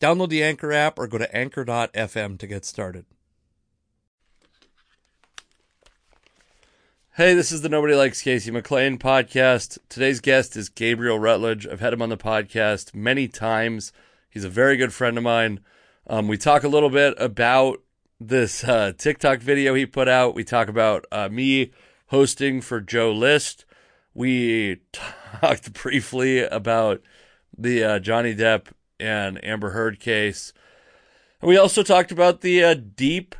Download the Anchor app or go to anchor.fm to get started. Hey, this is the Nobody Likes Casey McLain podcast. Today's guest is Gabriel Rutledge. I've had him on the podcast many times. He's a very good friend of mine. Um, we talk a little bit about this uh, TikTok video he put out. We talk about uh, me hosting for Joe List. We talked briefly about the uh, Johnny Depp and Amber Heard case. And we also talked about the uh, deep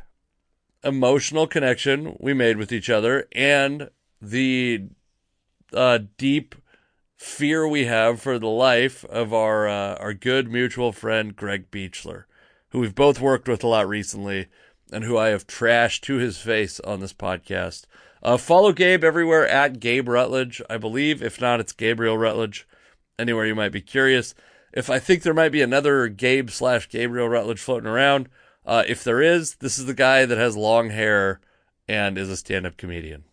emotional connection we made with each other and the uh, deep fear we have for the life of our uh, our good mutual friend Greg Beachler, who we've both worked with a lot recently and who I have trashed to his face on this podcast. Uh, follow Gabe everywhere at Gabe Rutledge, I believe. If not, it's Gabriel Rutledge. Anywhere you might be curious if I think there might be another Gabe slash Gabriel Rutledge floating around, uh, if there is, this is the guy that has long hair and is a stand up comedian.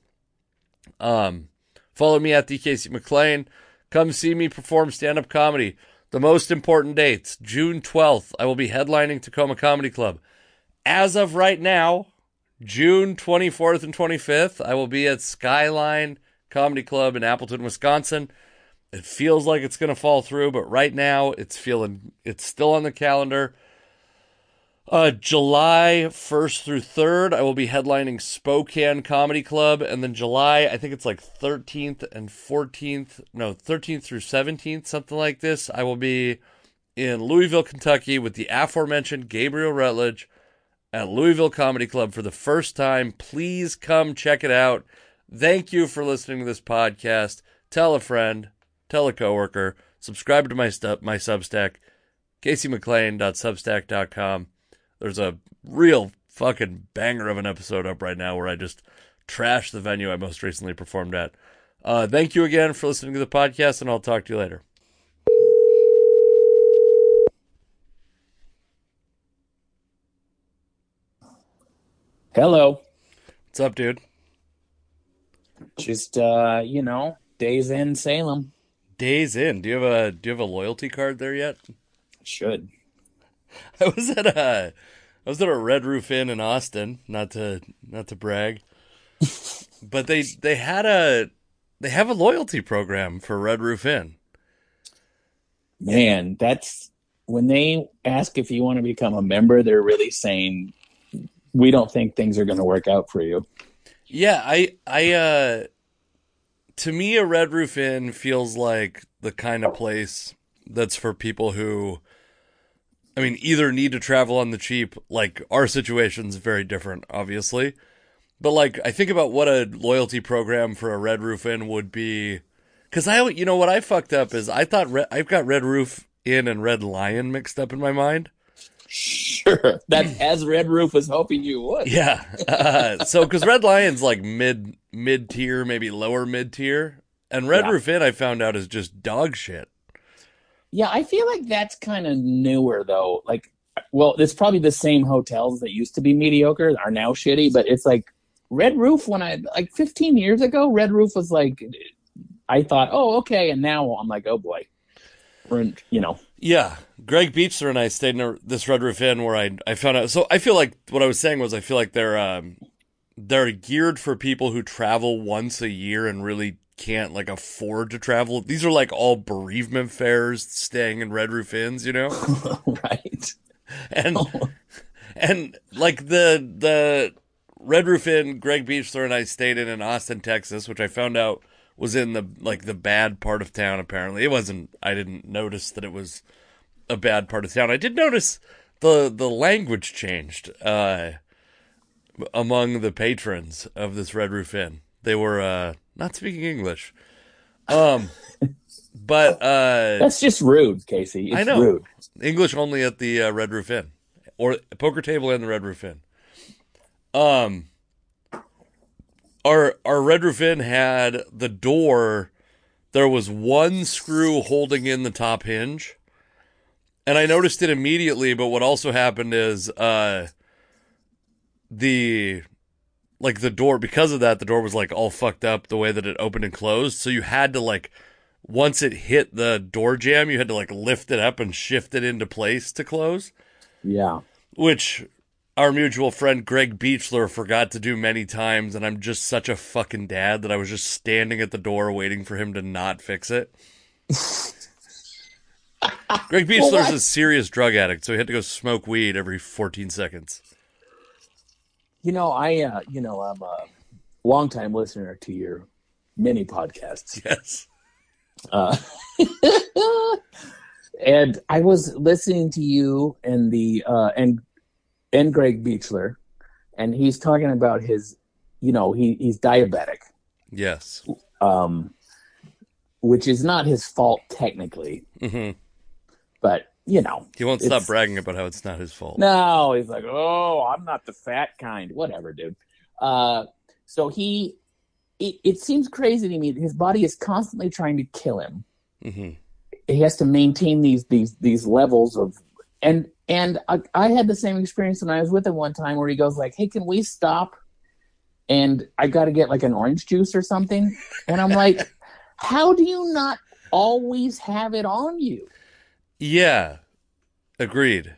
Um, follow me at DKC McLain. Come see me perform stand up comedy. The most important dates June 12th, I will be headlining Tacoma Comedy Club. As of right now, June 24th and 25th, I will be at Skyline Comedy Club in Appleton, Wisconsin. It feels like it's going to fall through, but right now it's feeling it's still on the calendar. Uh, July 1st through 3rd, I will be headlining Spokane Comedy Club. And then July, I think it's like 13th and 14th, no, 13th through 17th, something like this. I will be in Louisville, Kentucky with the aforementioned Gabriel Rutledge at Louisville Comedy Club for the first time. Please come check it out. Thank you for listening to this podcast. Tell a friend tell a coworker, subscribe to my stu- my Substack, caseymclain.substack.com. There's a real fucking banger of an episode up right now where I just trash the venue I most recently performed at. Uh, thank you again for listening to the podcast, and I'll talk to you later. Hello. What's up, dude? Just uh, you know, days in Salem days in. Do you have a do you have a loyalty card there yet? Should. I was at a I was at a Red Roof Inn in Austin, not to not to brag. but they they had a they have a loyalty program for Red Roof Inn. Man, that's when they ask if you want to become a member, they're really saying we don't think things are going to work out for you. Yeah, I I uh to me, a Red Roof Inn feels like the kind of place that's for people who, I mean, either need to travel on the cheap, like our situation's very different, obviously. But like, I think about what a loyalty program for a Red Roof Inn would be. Cause I, you know, what I fucked up is I thought Re- I've got Red Roof Inn and Red Lion mixed up in my mind. Sure, that's as Red Roof was hoping you would. Yeah. Uh, so, because Red Lion's like mid mid tier, maybe lower mid tier, and Red yeah. Roof Inn I found out is just dog shit. Yeah, I feel like that's kind of newer though. Like, well, it's probably the same hotels that used to be mediocre are now shitty, but it's like Red Roof when I like 15 years ago, Red Roof was like, I thought, oh okay, and now I'm like, oh boy, we're in, you know. Yeah, Greg Beachler and I stayed in a, this Red Roof Inn where I I found out. So I feel like what I was saying was I feel like they're um, they're geared for people who travel once a year and really can't like afford to travel. These are like all bereavement fares staying in Red Roof Inns, you know? right. And and like the the Red Roof Inn, Greg Beachler and I stayed in in Austin, Texas, which I found out was in the like the bad part of town. Apparently, it wasn't. I didn't notice that it was a bad part of town. I did notice the the language changed uh, among the patrons of this Red Roof Inn. They were uh, not speaking English. Um, but uh, That's just rude, Casey. It's I know. rude. English only at the uh, Red Roof Inn or poker table and the Red Roof Inn. Um, our our Red Roof Inn had the door. There was one screw holding in the top hinge, and I noticed it immediately. But what also happened is, uh, the like the door because of that, the door was like all fucked up the way that it opened and closed. So you had to like once it hit the door jamb, you had to like lift it up and shift it into place to close, Yeah. which our mutual friend Greg Beachler forgot to do many times. And I'm just such a fucking dad that I was just standing at the door waiting for him to not fix it. Greg Beachler's what? a serious drug addict, so he had to go smoke weed every 14 seconds. You know, I uh, you know, I'm a longtime listener to your mini podcasts. Yes. Uh, and I was listening to you and the uh, and and Greg Beachler, and he's talking about his, you know, he he's diabetic, Yes. um, which is not his fault technically, hmm but you know, He won't stop bragging about how it's not his fault. No, he's like, oh, I'm not the fat kind. Whatever, dude. Uh, so he, it, it seems crazy to me. that His body is constantly trying to kill him. hmm He has to maintain these these these levels of, and and I, I had the same experience when I was with him one time where he goes like, hey, can we stop? And I got to get like an orange juice or something, and I'm like, how do you not always have it on you? Yeah. Agreed.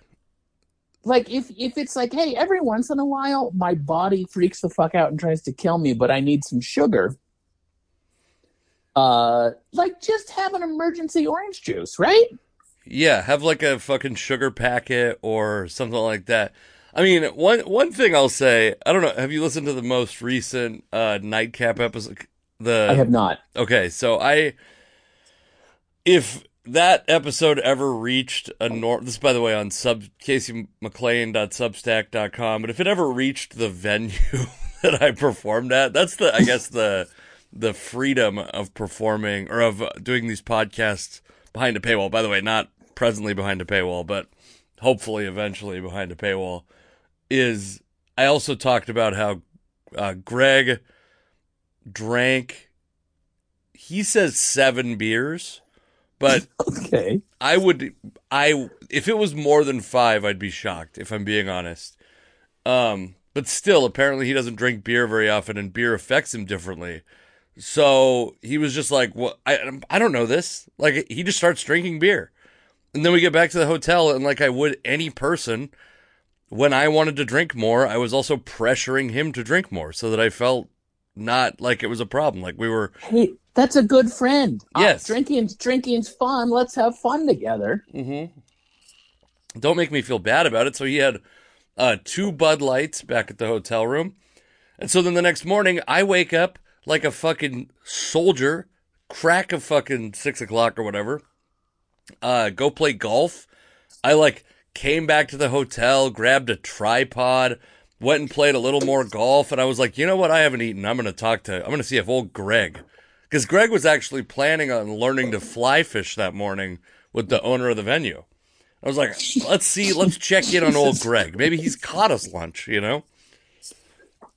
like if if it's like hey every once in a while my body freaks the fuck out and tries to kill me but i need some sugar uh like just have an emergency orange juice right Yeah, have like a fucking sugar packet or something like that. I mean, one one thing I'll say, I don't know, have you listened to the most recent uh nightcap episode the i have not Okay, so I if that episode ever reached a norm this by the way on sub but if it ever reached the venue that I performed at, that's the I guess the the freedom of performing or of doing these podcasts behind a paywall. By the way, not presently behind a paywall, but hopefully eventually behind a paywall is I also talked about how uh, Greg drank he says 7 beers, but okay I would I if it was more than 5 I'd be shocked if I'm being honest. Um but still apparently he doesn't drink beer very often and beer affects him differently. So he was just like, "Well, I I don't know this." Like he just starts drinking beer. And then we get back to the hotel and like I would any person when I wanted to drink more, I was also pressuring him to drink more so that I felt not like it was a problem. Like we were hey that's a good friend Uh, Yes. drinking's drinking's fun let's have fun together Mm-hmm. Don't make me feel bad about it. So he had uh, two Bud Lights back at the hotel room. And so then the next morning, I wake up like a fucking soldier, crack of fucking six o'clock or whatever, uh, go play golf. I like came back to the hotel, grabbed a tripod, went and played a little more golf. And I was like, you know what? I haven't eaten. I'm going to talk to, I'm going to see if old Greg, because Greg was actually planning on learning to fly fish that morning with the owner of the venue. I was like, let's see, let's check in on old Greg. Maybe he's caught us lunch, you know?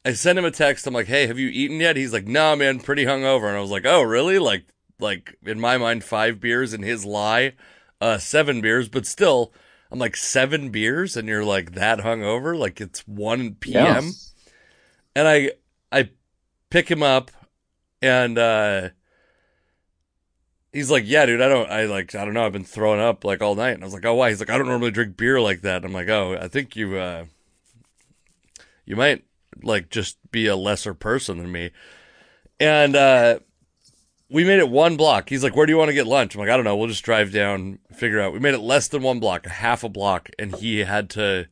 I sent him a text. I'm like, hey, have you eaten yet? He's like, no, man, pretty hungover. And I was like, oh, really? Like, like in my mind, five beers in his lie, uh, seven beers, but still, I'm like, seven beers and you're like that hungover? Like it's 1 p.m. Yeah. And I, I pick him up and, uh, he's like, yeah, dude, I don't, I like, I don't know. I've been throwing up like all night. And I was like, oh, why? He's like, I don't normally drink beer like that. And I'm like, oh, I think you, uh, you might like just be a lesser person than me. And, uh, we made it one block. He's like, where do you want to get lunch? I'm like, I don't know. We'll just drive down, figure out. We made it less than one block, a half a block. And he had to,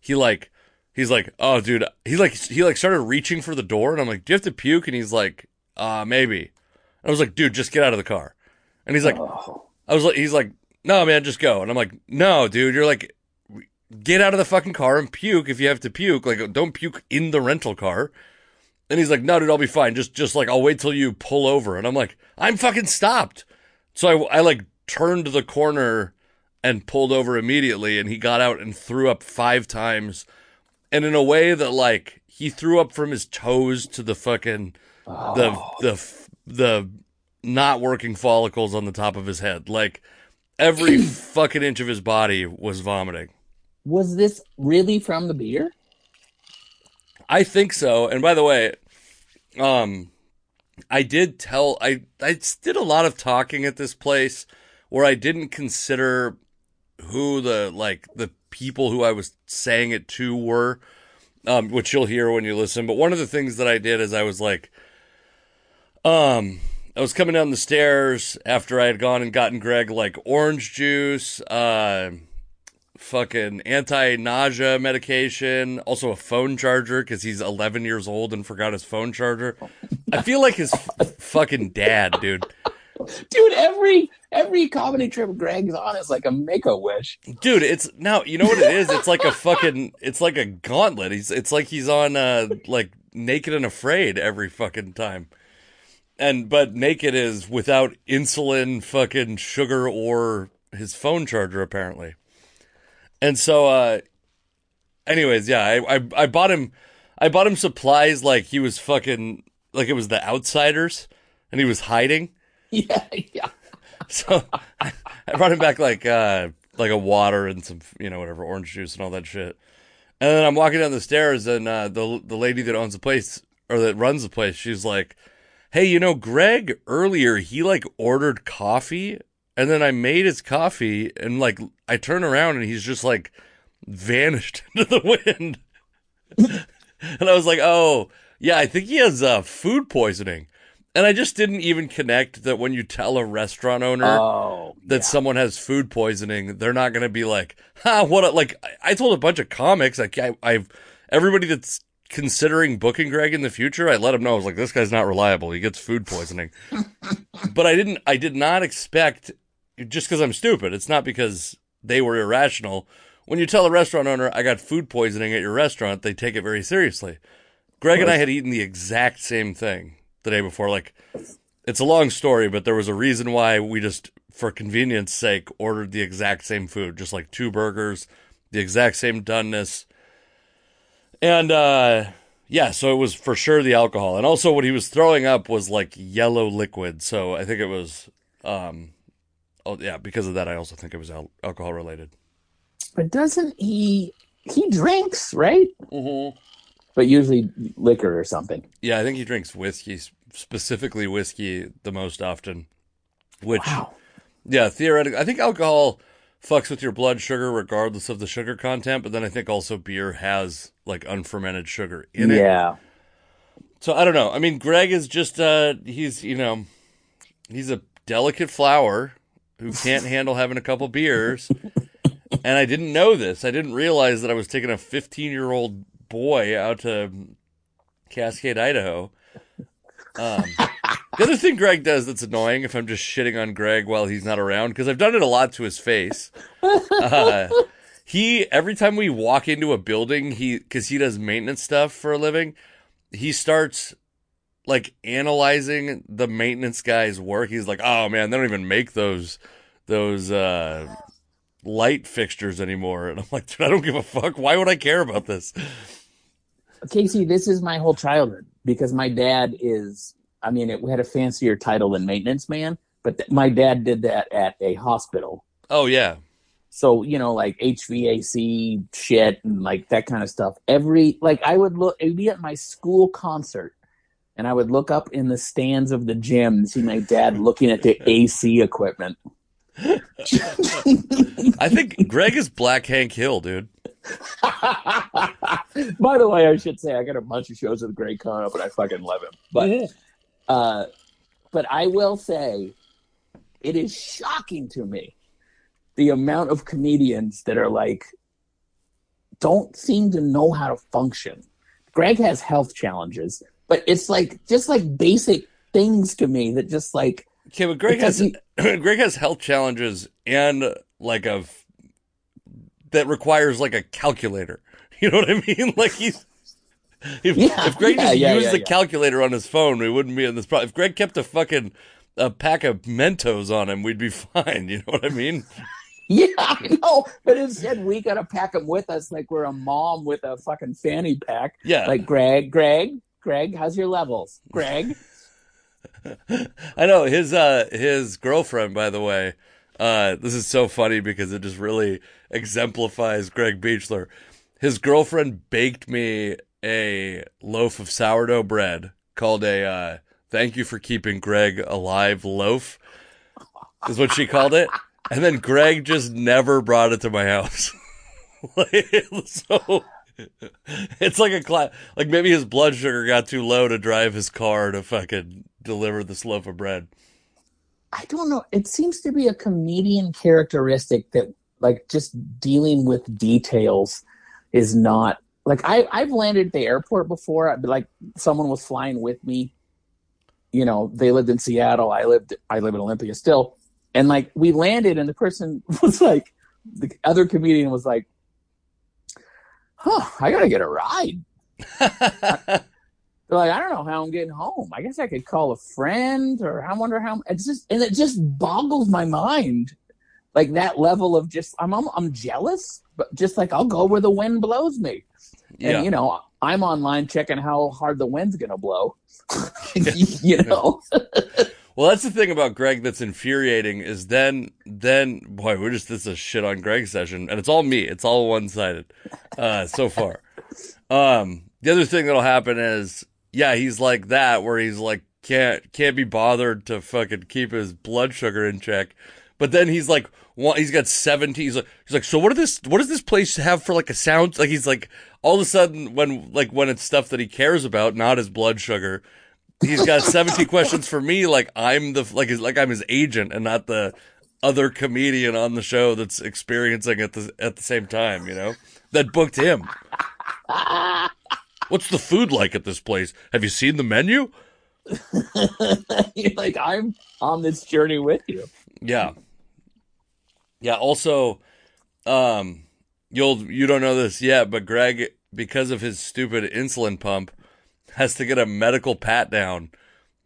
he like, he's like, "Oh, dude," he like he like started reaching for the door, and I'm like, "Do you have to puke?" And he's like, "Uh, maybe." I was like, "Dude, just get out of the car." And he's like, Oh. I was like, he's like, "No, man, just go." And I'm like, "No, dude, you're like, get out of the fucking car and puke if you have to puke. Like, don't puke in the rental car." And he's like, "No, dude, I'll be fine. Just, just like, I'll wait till you pull over." And I'm like, "I'm fucking stopped." So I, I like turned the corner and pulled over immediately, and he got out and threw up five times, and in a way that like he threw up from his toes to the fucking the the the not working follicles on the top of his head. Like every fucking inch of his body was vomiting. Was this really from the beer? I think so. And by the way, um, I did tell I I did a lot of talking at this place where I didn't consider who the like the people who I was saying it to were, um, which you'll hear when you listen. But one of the things that I did is I was like, um, I was coming down the stairs after I had gone and gotten Greg like orange juice, uh, fucking anti nausea medication, also a phone charger because he's 11 years old and forgot his phone charger. I feel like his f- fucking dad, dude. Dude, every every comedy trip Greg's on is like a make a wish. Dude, it's now you know what it is. It's like a fucking. It's like a gauntlet. He's. It's like he's on uh like naked and afraid every fucking time. And but naked is without insulin, fucking sugar, or his phone charger apparently. And so, uh, anyways, yeah, I, I I bought him. I bought him supplies like he was fucking like it was the outsiders, and he was hiding. Yeah, yeah. So I brought him back like uh like a water and some you know whatever orange juice and all that shit. And then I'm walking down the stairs and uh, the the lady that owns the place or that runs the place, she's like, "Hey, you know, Greg earlier he like ordered coffee and then I made his coffee and like I turn around and he's just like vanished into the wind." and I was like, "Oh, yeah, I think he has uh, food poisoning." And I just didn't even connect that when you tell a restaurant owner Oh, that yeah. someone has food poisoning, they're not going to be like, "Ha, what?" A, like I- I told a bunch of comics, like I, I've everybody that's considering booking Greg in the future, I let him know I was like, "This guy's not reliable. He gets food poisoning." but I didn't. I did not expect just because I'm stupid. It's not because they were irrational. When you tell a restaurant owner, "I got food poisoning at your restaurant," they take it very seriously. Greg and I had eaten the exact same thing the day before. Like, it's a long story, but there was a reason why we just, for convenience sake, ordered the exact same food, just like two burgers, the exact same doneness. And, uh, yeah, so it was for sure the alcohol. And also what he was throwing up was like yellow liquid. So I think it was, um, oh, yeah, because of that, I also think it was al- alcohol related. But doesn't he? He drinks, right? Mm-hmm. But usually liquor or something. Yeah, I think he drinks whiskey, specifically whiskey, the most often. Which, Wow. yeah, theoretically, I think alcohol fucks with your blood sugar regardless of the sugar content, but then I think also beer has like unfermented sugar in it. Yeah. So I don't know. I mean, Greg is just, uh, he's, you know, he's a delicate flower who can't handle having a couple beers. and I didn't know this. I didn't realize that I was taking a 15 year old boy out to Cascade, Idaho. Um, the other thing Greg does that's annoying, if I'm just shitting on Greg while he's not around, because I've done it a lot to his face. Uh, he every time we walk into a building, he because he does maintenance stuff for a living, he starts like analyzing the maintenance guy's work. He's like, "Oh man, they don't even make those those uh, light fixtures anymore." And I'm like, "Dude, I don't give a fuck. Why would I care about this?" Casey, this is my whole childhood because my dad is, I mean, it had a fancier title than maintenance man, but th- my dad did that at a hospital. Oh yeah, So, you know, like HVAC shit and like that kind of stuff. Every, like, I would look, it would be at my school concert and I would look up in the stands of the gym and see my dad looking at the AC equipment. I think Greg is Black Hank Hill, dude. By the way, I should say I got a bunch of shows with Greg coming up, and I fucking love him. But, uh, but I will say, it is shocking to me the amount of comedians that are like don't seem to know how to function. Greg has health challenges, but it's like just like basic things to me that just like Okay, but Greg has doesn't- Greg has health challenges and like a that requires like a calculator. You know what I mean? Like he's if, Yeah, if Greg yeah, just yeah, used the calculator on his phone, we wouldn't be in this problem. If Greg kept a fucking a pack of Mentos on him, we'd be fine. You know what I mean? Yeah, I know. But instead, we got to pack them with us like we're a mom with a fucking fanny pack. Yeah. Like, Greg, Greg, Greg, how's your levels? Greg? I know his uh his girlfriend, by the way. Uh, this is so funny because it just really exemplifies Greg Beachler. His girlfriend baked me a loaf of sourdough bread called a uh, "Thank you for keeping Greg alive" loaf. Is what she called it, and then Greg just never brought it to my house. Like, so it's like a cla- like maybe his blood sugar got too low to drive his car to fucking deliver this loaf of bread. I don't know. It seems to be a comedian characteristic that, like, just dealing with details is not like I I've landed at the airport before. I'd be like someone was flying with me. You know, they lived in Seattle. I lived I live in Olympia still, and like we landed, and the person was like, the other comedian was like, "Huh, I gotta get a ride." They're like, I don't know how I'm getting home. I guess I could call a friend, or I wonder how. It's just, and it just boggles my mind, like that level of just. I'm, I'm, I'm jealous, but just like I'll go where the wind blows me, yeah. and you know, I'm online checking how hard the wind's gonna blow. you know, Well, that's the thing about Greg that's infuriating is then, then, boy, we're just, this is a shit on Greg session and it's all me. It's all one sided, uh, so far. Um, the other thing that'll happen is, yeah, he's like that where he's like, can't, can't be bothered to fucking keep his blood sugar in check. But then he's like, one, he's got 17. He's like, he's like, so what this, what does this place have for like a sound? Like, he's like, all of a sudden when, like, when it's stuff that he cares about, not his blood sugar, he's got 17 questions for me like i'm the like like i'm his agent and not the other comedian on the show that's experiencing it the, at the same time you know that booked him what's the food like at this place have you seen the menu You're like I'm on this journey with you. yeah yeah also um you'll you don't know this yet but greg because of his stupid insulin pump has to get a medical pat down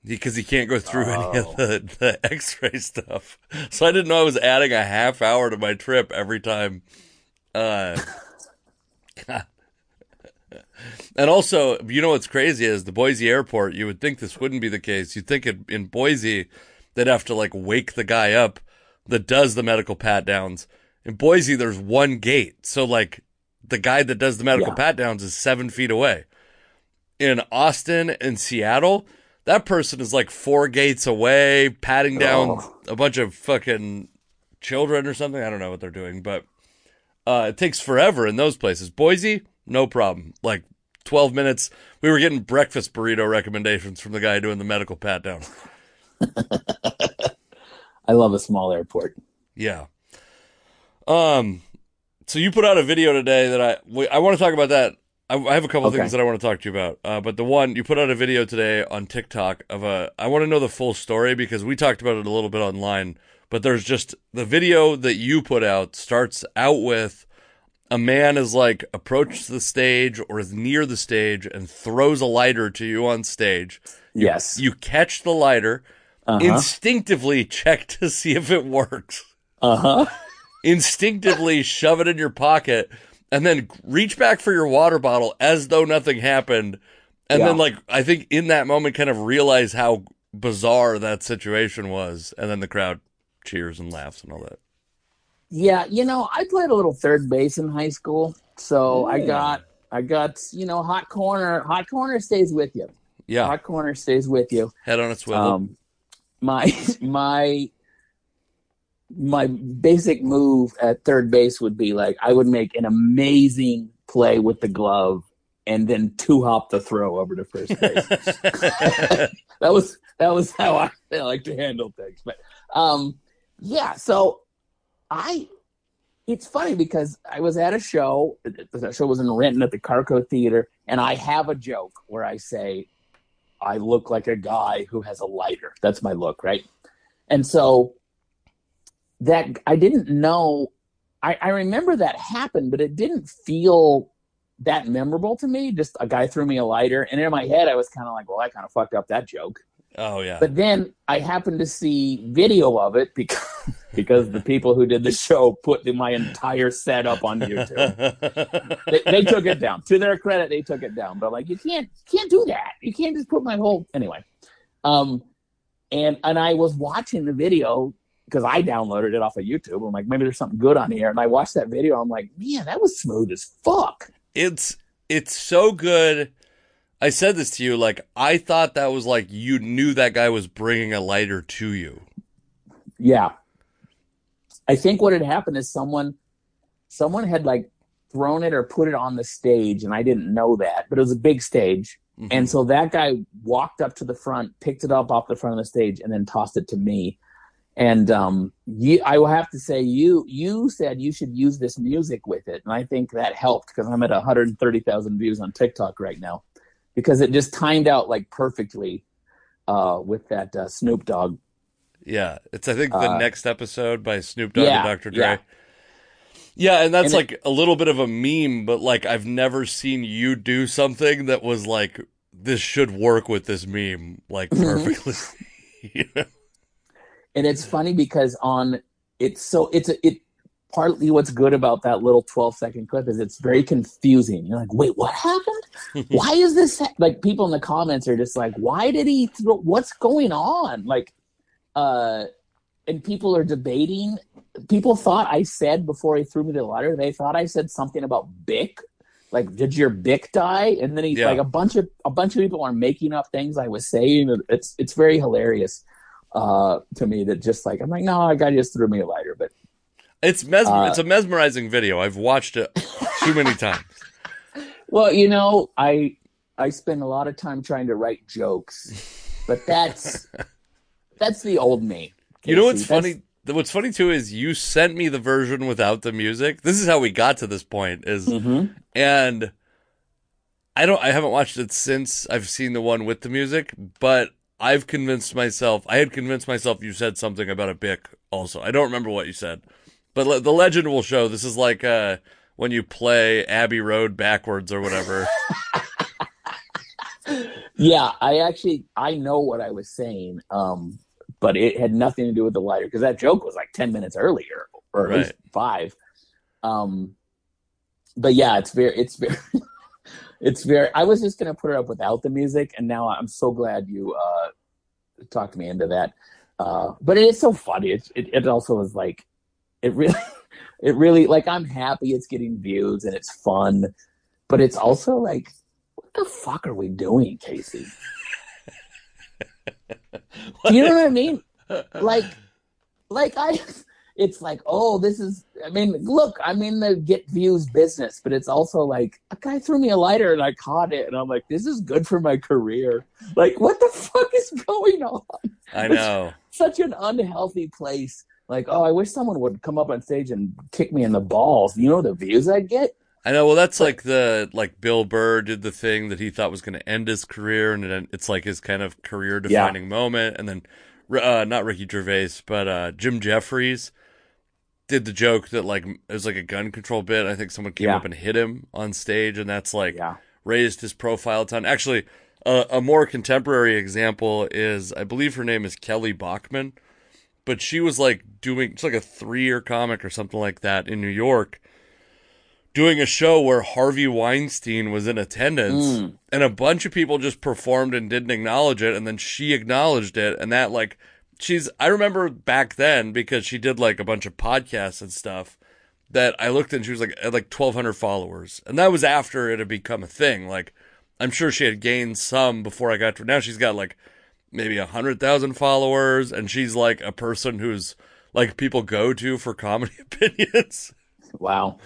because he can't go through any of the, the x-ray stuff. So i didn't know i was adding a half hour to my trip every time uh and also you know what's crazy is the boise airport you would think this wouldn't be the case. You'd think it, in boise they'd have to like wake the guy up that does the medical pat downs in boise there's one gate so like the guy that does the medical Yeah. pat downs is seven feet away in Austin and Seattle, that person is like four gates away, patting down Oh. a bunch of fucking children or something. I don't know what they're doing, but uh, it takes forever in those places. Boise, no problem. Like 12 minutes. We were getting breakfast burrito recommendations from the guy doing the medical pat down. I love a small airport. Yeah. Um. So you put out a video today that I we- I want to talk about that. I, I have a couple Okay. things that I want to talk to you about. Uh, but the one you put out a video today on TikTok of a. I want to know the full story because we talked about it a little bit online. But there's just the video that you put out starts out with a man is like approaches the stage or is near the stage and throws a lighter to you on stage. Yes. You catch the lighter, Uh huh. instinctively check to see if it works Uh huh. instinctively shove it in your pocket and then reach back for your water bottle as though nothing happened and then like i think in that moment kind of realize how bizarre that situation was and then the crowd cheers and laughs and all that Yeah, you know, I played a little third base in high school, so I got I got you know hot corner. Hot corner stays with you. yeah Hot corner stays with you. head on a swivel Um, my my my basic move at third base would be like I would make an amazing play with the glove and then two hop the throw over to first base. that was that was how I, I like to handle things. But um, yeah, so I it's funny because I was at a show. The show was in Renton at the Carco Theater, and I have a joke where I say, "I look like a guy who has a lighter." That's my look, right? And so that I didn't know. I, I remember that happened, but it didn't feel that memorable to me. Just a guy threw me a lighter, and in my head, I was kind of like, "Well, I kind of fucked up that joke." Oh yeah. But then I happened to see video of it because because the people who did the show put my entire set up on YouTube. they, they, took it down. To their credit, they took it down. But like, you can't can't do that. You can't just put my whole anyway. Um, and and I was watching the video because I downloaded it off of YouTube. I'm like, maybe there's something good on here. And I watched that video. I'm like, man, that was smooth as fuck. It's it's so good I said this to you, like I thought that was like you knew that guy was bringing a lighter to you. Yeah, I think what had happened is someone, someone had like thrown it or put it on the stage, and I didn't know that, but it was a big stage, mm-hmm. and so that guy walked up to the front, picked it up off the front of the stage, and then tossed it to me. And um, you, I will have to say, you you said you should use this music with it, and I think that helped because I'm at 130,000 views on TikTok right now because it just timed out like perfectly uh, with that uh, Snoop Dogg. Yeah, it's I think the uh, next episode by Snoop Dogg yeah, and Dr. Dre. Yeah. yeah and that's and like it, a little bit of a meme, but like I've never seen you do something that was like this should work with this meme like mm-hmm. perfectly. And it's funny because on it's so it's a, it partly what's good about that little 12 second clip is it's very confusing. You're like, wait, what happened? Why is this ha-? like people in the comments are just like, why did he throw what's going on? Like, uh, and people are debating. People thought I said before he threw me the letter, they thought I said something about Bic. Like, did your Bic die? And then he's yeah. like, a bunch of a bunch of people are making up things I was saying. It's it's very hilarious uh, to me that just like I'm like, no, a guy just threw me a lighter, but it's mes- uh, it's a mesmerizing video. I've watched it too many times. Well, you know, I I spend a lot of time trying to write jokes, but that's that's the old me. Casey. You know what's that's... funny? What's funny too is you sent me the version without the music. This is how we got to this point. Is mm-hmm. and I don't. I haven't watched it since I've seen the one with the music, but I've convinced myself. I had convinced myself you said something about a bic. Also, I don't remember what you said. But le- the legend will show this is like uh, when you play Abbey Road backwards or whatever. yeah, I actually I know what I was saying, um, but it had nothing to do with the lighter because that joke was like ten minutes earlier or at right. least five. Um, but yeah, it's very it's very it's very. I was just gonna put it up without the music, and now I'm so glad you uh, talked me into that. Uh, but it is so funny. It, it, it also is like it really it really like i'm happy it's getting views and it's fun but it's also like what the fuck are we doing casey? Do you know what i mean? Like like i it's like oh this is i mean look i'm in the get views business but it's also like a guy threw me a lighter and i caught it and i'm like this is good for my career. Like what the fuck is going on? I know. it's such an unhealthy place like, oh, I wish someone would come up on stage and kick me in the balls. You know the views I'd get? I know. Well, that's like the like Bill Burr did the thing that he thought was going to end his career, and it, it's like his kind of career defining yeah. moment. And then, uh, not Ricky Gervais, but uh, Jim Jeffries did the joke that like it was like a gun control bit. I think someone came yeah. up and hit him on stage, and that's like yeah. raised his profile a ton. Actually, uh, a more contemporary example is I believe her name is Kelly Bachman but she was like doing it's like a three year comic or something like that in New York, doing a show where Harvey Weinstein was in attendance, mm. and a bunch of people just performed and didn't acknowledge it, and then she acknowledged it, and that like she's I remember back then because she did like a bunch of podcasts and stuff that I looked and she was like at like twelve hundred followers, and that was after it had become a thing. Like I'm sure she had gained some before I got to now. She's got like maybe a hundred thousand followers, and she's like a person who's like people go to for comedy opinions. Wow.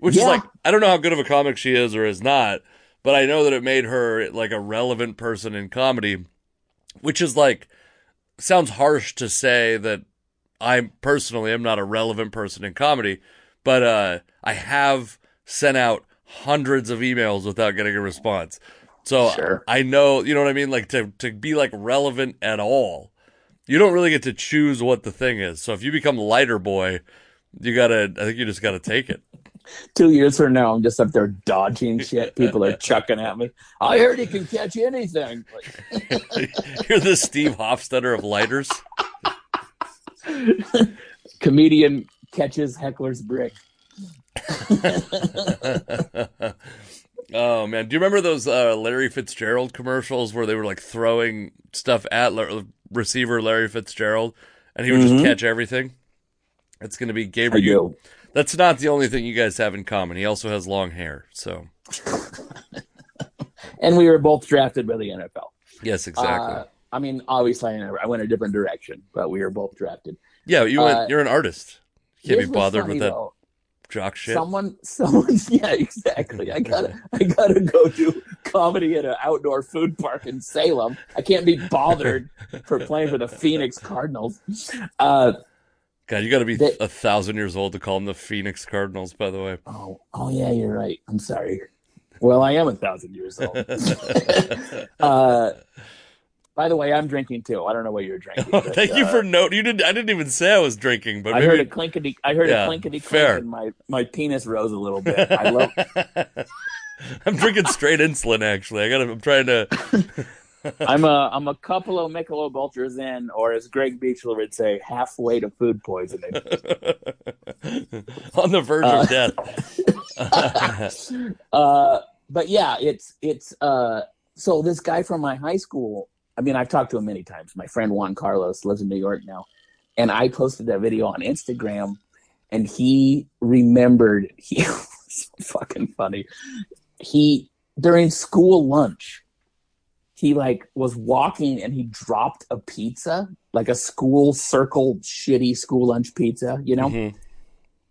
Which yeah. is like I don't know how good of a comic she is or is not, but I know that it made her like a relevant person in comedy, which is like sounds harsh to say that I personally am not a relevant person in comedy, but uh, I have sent out hundreds of emails without getting a response. So Sure. I know, you know what I mean? Like to, to be like relevant at all, you don't really get to choose what the thing is. So if you become lighter boy, you gotta, I think you just gotta take it. Two years from now, I'm just up there dodging shit. People are chucking at me. I heard he can catch anything. You're the Steve Hofstetter of lighters. comedian catches heckler's brick. Oh man, do you remember those uh, Larry Fitzgerald commercials where they were like throwing stuff at receiver Larry Fitzgerald, and he would just Mhm. catch everything? It's going to be Gabriel. That's not the only thing you guys have in common. He also has long hair. So And we were both drafted by the NFL. yes, exactly. Uh, I mean, obviously, I went a different direction, but we were both drafted. yeah, you went, uh, you're an artist. You can't be bothered funny, with that though. Jock shit. Someone, someone, yeah, exactly. I gotta, I gotta go do comedy at an outdoor food park in Salem. I can't be bothered for playing for the Phoenix Cardinals. Uh, God, you got to be They- a thousand years old to call them the Phoenix Cardinals. By the way. oh, oh yeah, you're right. I'm sorry. Well, I am a thousand years old. uh, by the way, I'm drinking too. I don't know what you're drinking. Oh, but, thank you uh, for note. You didn't. I didn't even say I was drinking, but I maybe heard a clinkety. I heard Yeah, a clinkety fair. clink, and my my penis rose a little bit. I love. I'm drinking straight insulin. Actually, I got. I'm trying to. I'm a I'm a couple of Michelob Ultras in, or as Greg Beachler would say, halfway to food poisoning. on the verge Uh, of death. uh, but yeah, it's it's uh, so this guy from my high school. I mean, I've talked to him many times. My friend Juan Carlos lives in New York now, and I posted that video on Instagram, and he remembered. He was fucking funny. He during school lunch, he like was walking and he dropped a pizza, like a school circle shitty school lunch pizza, you know Mhm.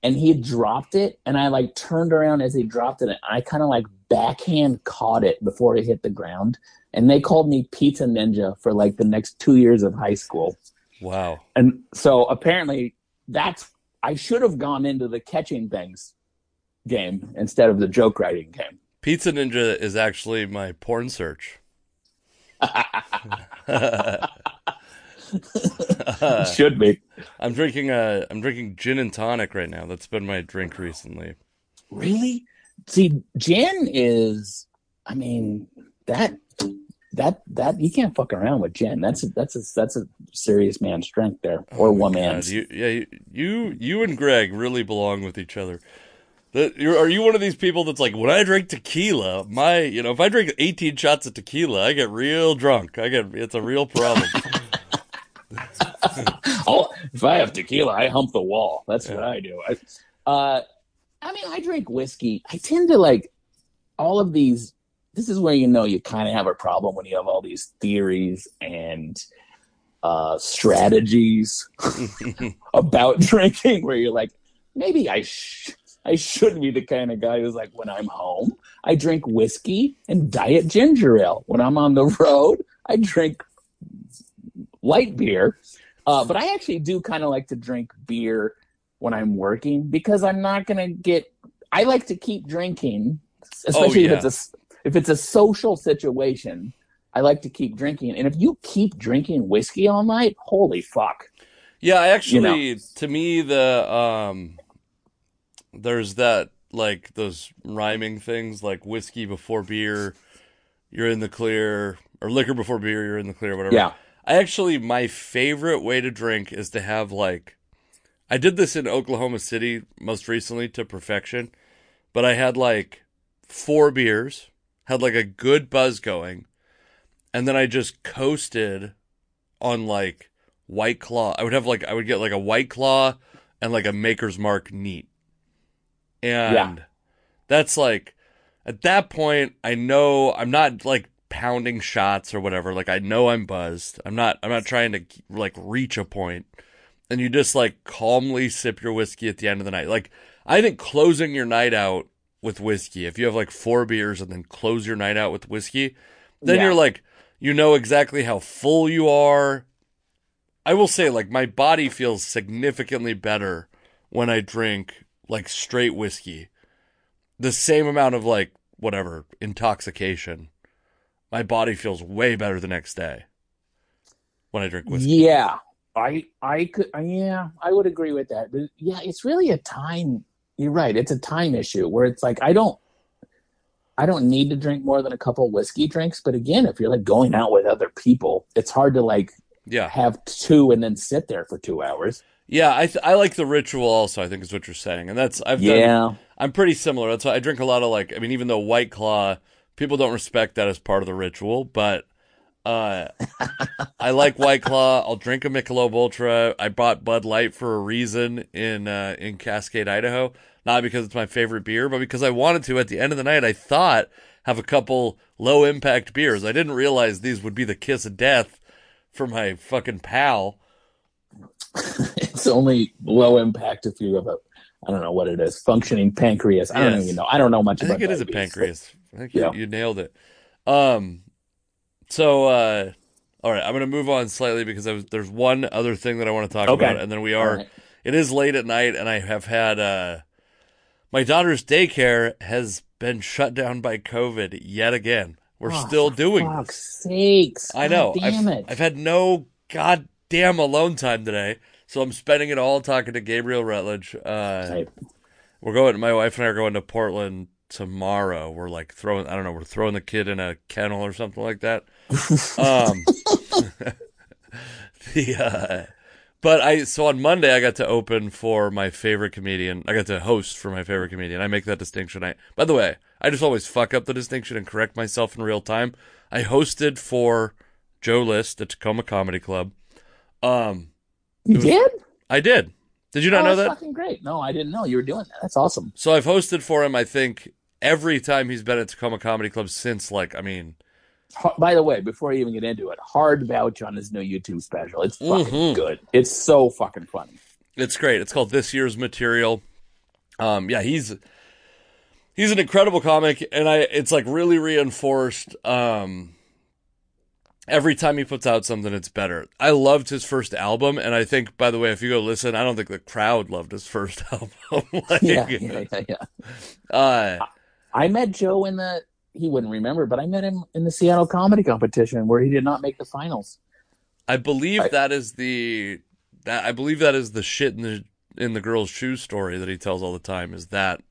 and he dropped it and i like turned around as he dropped it and i kind of like backhand caught it before it hit the ground and they called me pizza ninja for like the next two years of high school Wow. and so apparently that's i should have gone into the catching things game instead of the joke writing game Pizza Ninja is actually my porn search. should be I'm drinking a. I'm drinking gin and tonic right now. That's been my drink recently. really see Jen is i mean that that that you can't fuck around with Jen. that's a, that's a that's a serious man's strength there or Oh my one man's You, yeah, you, you, you and Greg really belong with each other. That are you one of these people that's like, when I drink tequila, my, you know, if I drink 18 shots of tequila, I get real drunk. I get, it's a real problem. oh if i have tequila i hump the wall that's what i do I, uh i mean i drink whiskey. I tend to like all of these this is where you know you kind of have a problem when you have all these theories and uh strategies about drinking where you're like maybe i sh- i shouldn't be the kind of guy who's like when i'm home i drink whiskey and diet ginger ale. When i'm on the road i drink light beer. Uh, but i actually do kind of like to drink beer when i'm working because i'm not gonna get i like to keep drinking especially yeah. if it's a if it's a social situation i like to keep drinking and if you keep drinking whiskey all night holy fuck Yeah, I actually, You to me, the um, there's that like those rhyming things like whiskey before beer, you're in the clear, or liquor before beer, you're in the clear, whatever. yeah I actually, my favorite way to drink is to have like, I did this in Oklahoma City most recently to perfection, but I had like four beers, had like a good buzz going, and then I just coasted on like White Claw. I would have like, I would get like a White Claw and like a Maker's Mark neat. And Yeah. that's like, at that point, I know I'm not like pounding shots or whatever. Like I know I'm buzzed. I'm not. I'm not trying to like reach a point. And you just like calmly sip your whiskey at the end of the night. Like I think closing your night out with whiskey. If you have like four beers and then close your night out with whiskey, then Yeah. you're like you know exactly how full you are. I will say like my body feels significantly better when I drink like straight whiskey, the same amount of like whatever intoxication, my body feels way better the next day when I drink whiskey. Yeah, I I could yeah I would agree with that. But yeah, it's really a time. You're right. It's a time issue where it's like I don't I don't need to drink more than a couple whiskey drinks. But again, if you're like going out with other people, it's hard to like Yeah, have two and then sit there for two hours. yeah. I th- I like the ritual also. I think is what you're saying, and that's I've done. Yeah. I'm pretty similar. That's why I drink a lot of like. I mean, even though White Claw, people don't respect that as part of the ritual, but uh, I like White Claw. I'll drink a Michelob Ultra. I bought Bud Light for a reason in uh, in Cascade, Idaho. Not because it's my favorite beer, but because I wanted to. At the end of the night, I thought have a couple low impact beers. I didn't realize these would be the kiss of death for my fucking pal. it's only low impact if you have a I don't know what it is functioning pancreas. I don't even know. I don't know much I about think it is a pancreas. I think Yeah. you, you nailed it. Um, so uh, all right, I'm gonna move on slightly because was, there's one other thing that I want to talk Okay. about, and then we are. right. It is late at night, and I have had uh, my daughter's daycare has been shut down by COVID yet again. We're Oh, still for doing. Fuck's sakes! I know. I've, it! I've had no goddamn alone time today, so I'm spending it all talking to Gabriel Rutledge. Uh, Right. we're going. My wife and I are going to Portland tomorrow. We're like throwing. I don't know. We're throwing the kid in a kennel or something like that. Um, the uh, but I so on Monday I got to open for my favorite comedian. I got to host for my favorite comedian. I make that distinction. I by the way, I just always fuck up the distinction and correct myself in real time. I hosted for Joe List at Tacoma Comedy Club. Um, You did? I did. Did you not oh, know that? fucking great. No, I didn't know you were doing that. That's awesome. So I've hosted for him. I think every time he's been at Tacoma Comedy Club since, like, I mean, By the way, before I even get into it, hard vouch on his new YouTube special. It's fucking Mhm. good. It's so fucking funny. it's great. It's called This Year's Material. Um, yeah, he's he's an incredible comic, and I it's like really reinforced. Um, every time he puts out something, it's better. I loved his first album, and I think, by the way, if you go listen, I don't think the crowd loved his first album. like, Yeah, yeah, yeah, yeah. Uh, I met Joe in the. He wouldn't remember, but I met him in the Seattle Comedy Competition where he did not make the finals. I believe I- that is the that I believe that is the shit in the in the girl's shoes story that he tells all the time. Is that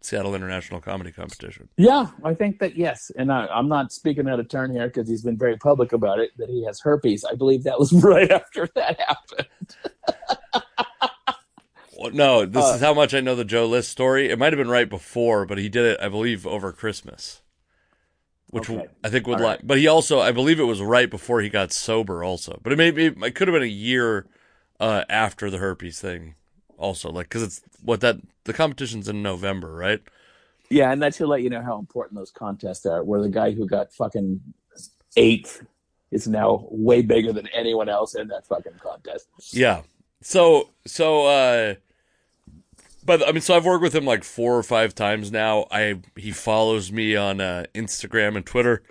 Seattle International Comedy Competition? Yeah, I think that yes, and I, I'm not speaking out of turn here because he's been very public about it that he has herpes. I believe that was right after that happened. Well, no, this Uh, is how much I know the Joe List story. It might have been right before, but he did it, I believe, over Christmas, which Okay. I think would All lie. right. But he also, I believe, it was right before he got sober, also. But it may be, it could have been a year uh, after the herpes thing, also, like because it's what that the competition's in November, right? Yeah, and that should let you know how important those contests are. Where the guy who got fucking eighth is now way bigger than anyone else in that fucking contest. Yeah. So so uh but I mean so I've worked with him like four or five times now. I he follows me on uh Instagram and Twitter.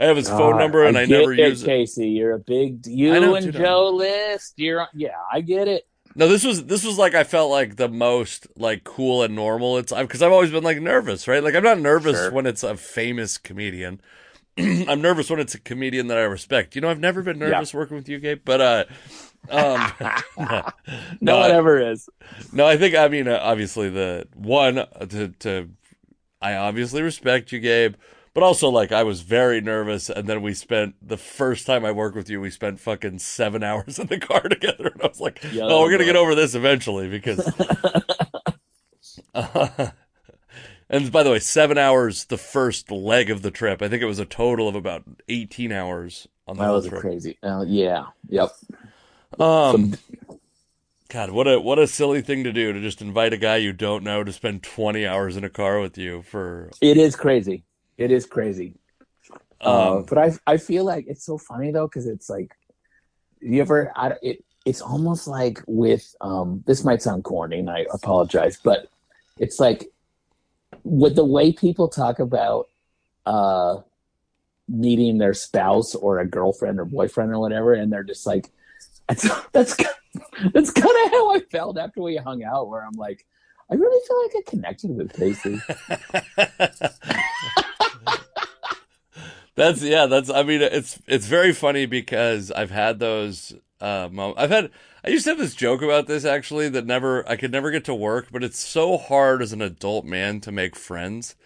I have his phone Ah, number and I, get never it, use it. Casey, you're a big you know, and Joe List. You're yeah, I get it. No, this was this was like I felt like the most like cool and normal. It's because I've always been like nervous, right? Like I'm not nervous Sure. when it's a famous comedian. I'm nervous when it's a comedian that I respect. You know, I've never been nervous working with you, Gabe, but uh um No No, one ever is. No, I think I mean uh, obviously the one uh, to to I obviously respect you, Gabe, but also like I was very nervous, and then we spent the first time I worked with you, we spent fucking seven hours in the car together, and I was like, Yeah, oh, we're gonna get over this eventually because. and by the way, seven hours the first leg of the trip. I think it was a total of about eighteen hours on the That was trip. crazy. Uh, yeah. Yep. Um, God, what a what a silly thing to do to just invite a guy you don't know to spend twenty hours in a car with you for. It is crazy. It is crazy. uh, Um, but I I feel like it's so funny though because it's like you ever I, it it's almost like with um this might sound corny and I apologize but it's like with the way people talk about uh meeting their spouse or a girlfriend or boyfriend or whatever and they're just like that's that's that's kind of how I felt after we hung out where I'm like I really feel like I connected with Casey. That's yeah. That's I mean it's it's very funny because I've had those. Uh, mom- I've had I used to have this joke about this actually that never I could never get to work, but it's so hard as an adult man to make friends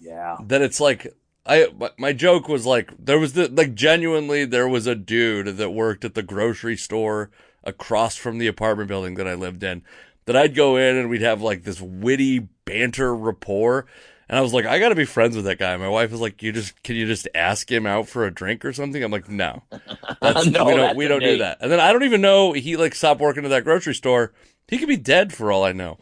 Yeah. that it's like I my- joke was like there was the like genuinely there was a dude that worked at the grocery store across from the apartment building that I lived in that I'd go in and we'd have like this witty banter rapport and I was like I got to be friends with that guy. My wife was like you just can you just ask him out for a drink or something? I'm like no. That's, No, we don't we don't do that. And then I don't even know he like stopped working at that grocery store. He could be dead for all I know.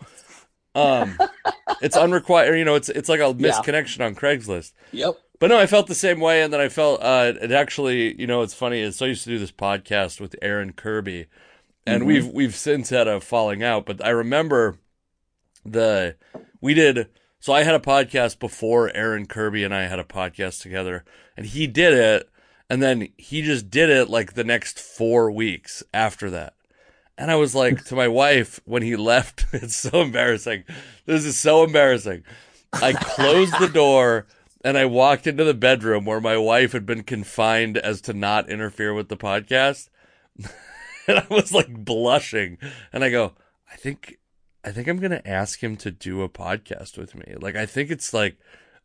Um it's unrequired, you know, it's it's like a Yeah. misconnection on Craigslist. Yep. But no, I felt the same way, and then I felt uh, it actually. You know, it's funny is so I used to do this podcast with Aaron Kirby, and Mhm. we've we've since had a falling out. But I remember the we did. So I had a podcast before Aaron Kirby and I had a podcast together, and he did it, and then he just did it like the next four weeks after that. And I was like to my wife when he left, it's so embarrassing. This is so embarrassing. I closed the door and I walked into the bedroom where my wife had been confined as to not interfere with the podcast. and I was like blushing. And I go, I think I think I'm gonna ask him to do a podcast with me. Like I think it's like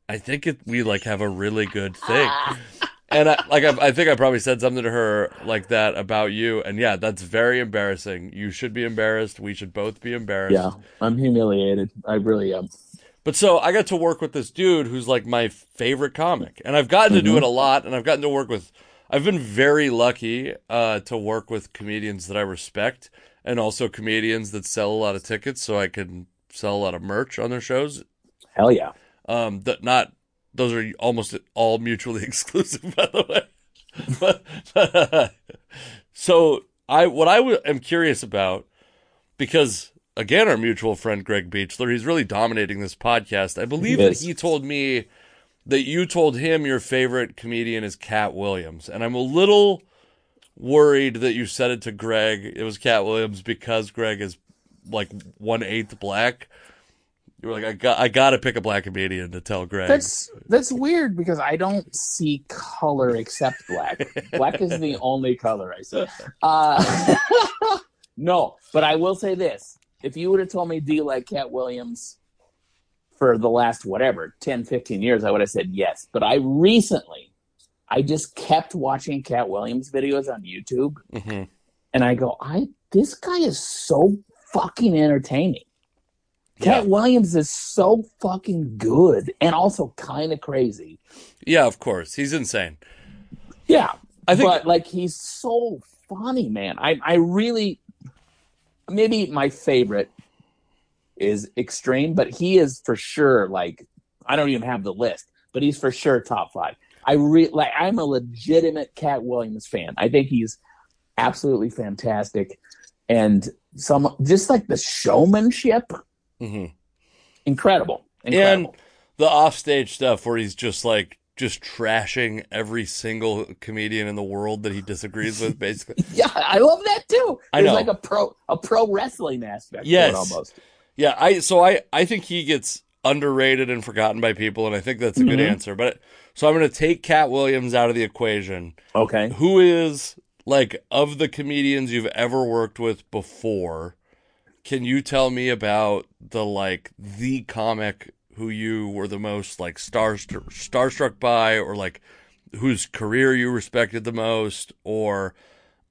I think it, we like have a really good thing. And I like I, I think I probably said something to her like that about you. And yeah, that's very embarrassing. You should be embarrassed. We should both be embarrassed. Yeah. I'm humiliated. I really am. But so I got to work with this dude who's like my favorite comic, and I've gotten to do it a lot, and I've gotten to work with. I've been very lucky uh, to work with comedians that I respect, and also comedians that sell a lot of tickets, so I can sell a lot of merch on their shows. Hell yeah. Um, that not those are almost all mutually exclusive, by the way. but, so I what I w- am curious about because again, our mutual friend Greg Beachler, he's really dominating this podcast. I believe He that he told me that you told him your favorite comedian is Katt Williams, and I'm a little worried that you said it to Greg. It was Katt Williams because Greg is like one eighth black. You were like, I got, I got to pick a black comedian to tell Greg. That's that's weird because I don't see color except black. black is the only color I see. Uh, no, but I will say this: if you would have told me, "Do you like Katt Williams?" for the last whatever 10, 15 years, I would have said yes. But I recently, I just kept watching Katt Williams videos on YouTube, hmm and I go, "I this guy is so fucking entertaining." Katt Williams is so fucking good and also kind of crazy. yeah, of course, he's insane. Yeah, I think but like he's so funny, man. I I really maybe my favorite is Extreme, but he is for sure like I don't even have the list, but he's for sure top five. I re like I'm a legitimate Katt Williams fan. I think he's absolutely fantastic, and some just like the showmanship, mhm. incredible, and incredible. the offstage stuff where he's just like just trashing every single comedian in the world that he disagrees with, basically. yeah, I love that too. I know. like a pro a pro wrestling aspect Yes. almost. Yeah, I so I I think he gets underrated and forgotten by people, and I think that's a good Mhm. answer. But so I'm going to take Katt Williams out of the equation. Okay. Who is like of the comedians you've ever worked with before? Can you tell me about the like the comic who you were the most like star starstruck by, or like whose career you respected the most, or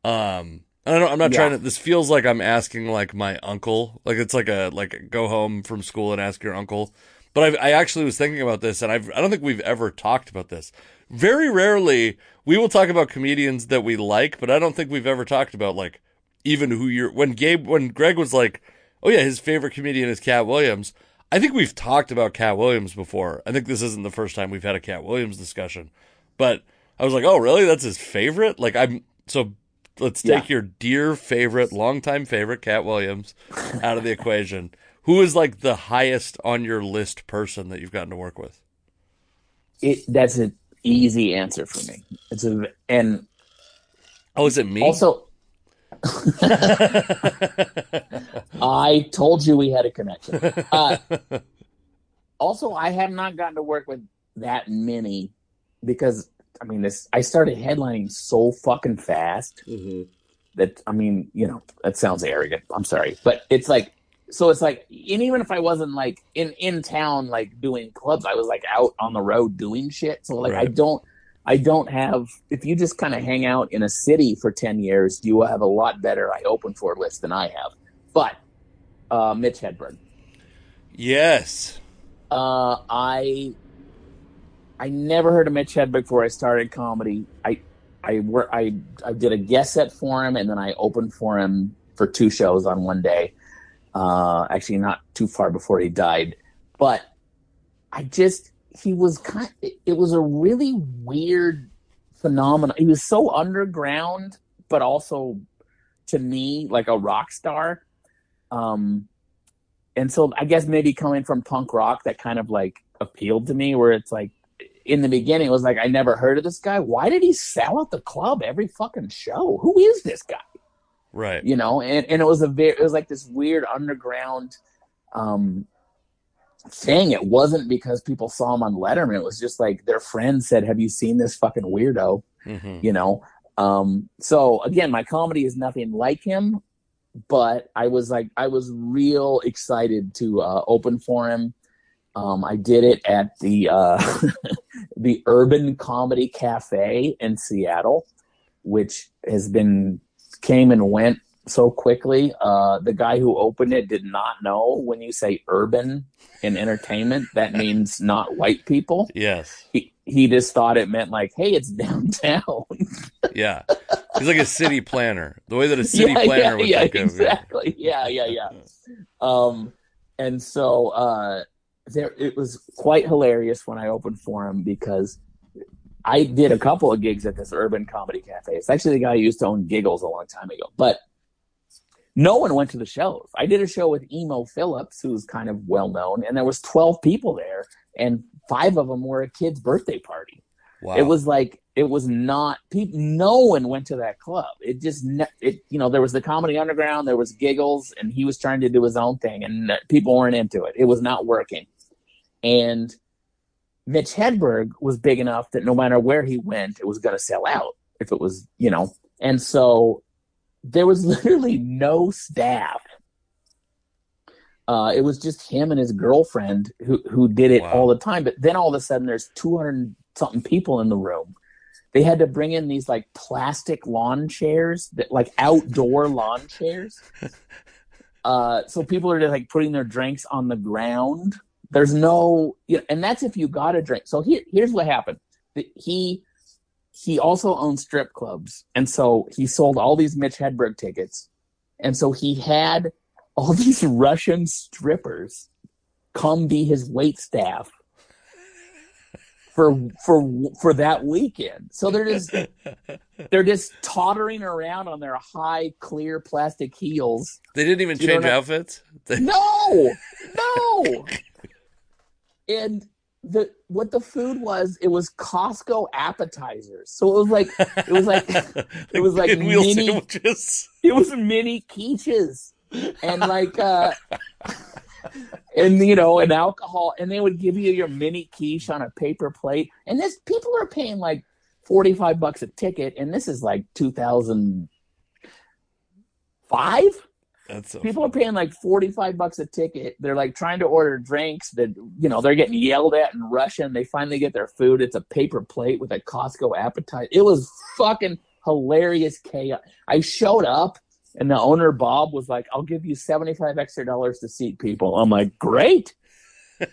um. I don't know. I'm not Yeah. trying to. This feels like I'm asking like my uncle. Like it's like a like go home from school and ask your uncle. But I, I actually was thinking about this, and I've, I don't think we've ever talked about this. Very rarely we will talk about comedians that we like, but I don't think we've ever talked about like even who you're. When Gabe, when Greg was like, "Oh yeah, his favorite comedian is Katt Williams," I think we've talked about Katt Williams before. I think this isn't the first time we've had a Katt Williams discussion, but I was like, "Oh really? That's his favorite?" Like I'm so. Let's take Yeah. your dear favorite, longtime favorite, Katt Williams, out of the equation. Who is like the highest on your list person that you've gotten to work with? It that's an easy answer for me. It's a and Oh, is it me? also I told you we had a connection. Uh, also, I have not gotten to work with that many because I mean this. I started headlining so fucking fast Mhm. that I mean, you know, that sounds arrogant. I'm sorry, but it's like so. It's like, and even if I wasn't like in in town, like doing clubs, I was like out on the road doing shit. So like, I don't, I don't have. If you just kind of hang out in a city for ten years, you will have a lot better I open for list than I have. But uh, Mitch Hedberg, Yes. uh, I I never heard of Mitch Hedberg before I started comedy. I I I I did a guest set for him and then I opened for him for two shows on one day. Uh, actually, not too far before he died, but I just he was kind. It was a really weird phenomenon. He was so underground, but also to me like a rock star. Um, and so I guess maybe coming from punk rock, that kind of like appealed to me. Where it's like in the beginning, it was like I never heard of this guy. Why did he sell out the club every fucking show? Who is this guy? Right. You know, and, and it was a very it was like this weird underground um thing. It wasn't because people saw him on Letterman. It was just like their friends said, "Have you seen this fucking weirdo?" hmm you know um so again my comedy is nothing like him but i was like i was real excited to uh open for him um i did it at the uh the urban comedy cafe in seattle which has been came and went so quickly uh the guy who opened it did not know when you say urban in entertainment that means not white people Yes. he, he just thought it meant like, hey, it's downtown. Yeah. He's like a city planner. The way that a city yeah, planner yeah, would yeah, think of it. exactly. Yeah, yeah, yeah. Um, and so uh, there, it was quite hilarious when I opened for him because I did a couple of gigs at this urban comedy cafe. It's actually the guy who used to own Giggles a long time ago, but no one went to the shows. I did a show with Emo Philips, who's kind of well known, and there was twelve people there, and five of them were a kid's birthday party. Wow. It was like it was not people. No one went to that club. It just it you know there was the comedy underground, there was giggles, and he was trying to do his own thing, and people weren't into it. It was not working. And Mitch Hedberg was big enough that no matter where he went, it was going to sell out. If it was you know, and so there was literally no staff. Uh, it was just him and his girlfriend who who did it Wow. all the time. But then all of a sudden, there's 200 something people in the room. They had to bring in these like plastic lawn chairs, that like outdoor lawn chairs. Uh, so people are just like putting their drinks on the ground. There's no, you know, and that's if you got a drink. So here, here's what happened. He he also owned strip clubs, and so he sold all these Mitch Hedberg tickets, and so he had all these Russian strippers come be his wait staff for for for that weekend. So they're just they're just tottering around on their high clear plastic heels. they didn't even You change outfits. They- No, no. And the what the food was, it was Costco appetizers. So it was like it was like it was like mini- sandwiches. it was mini quiches and like uh and you know and alcohol and they would give you your mini quiche on a paper plate and this people are paying like 45 bucks a ticket and this is like 2005 That's so people are paying like 45 bucks a ticket. They're like trying to order drinks that you know they're getting yelled at in russian they finally get their food. It's a paper plate with a costco appetizer. It was fucking hilarious chaos. I showed up and the owner bob was like i'll give you 75 extra dollars to seat people. I'm like great.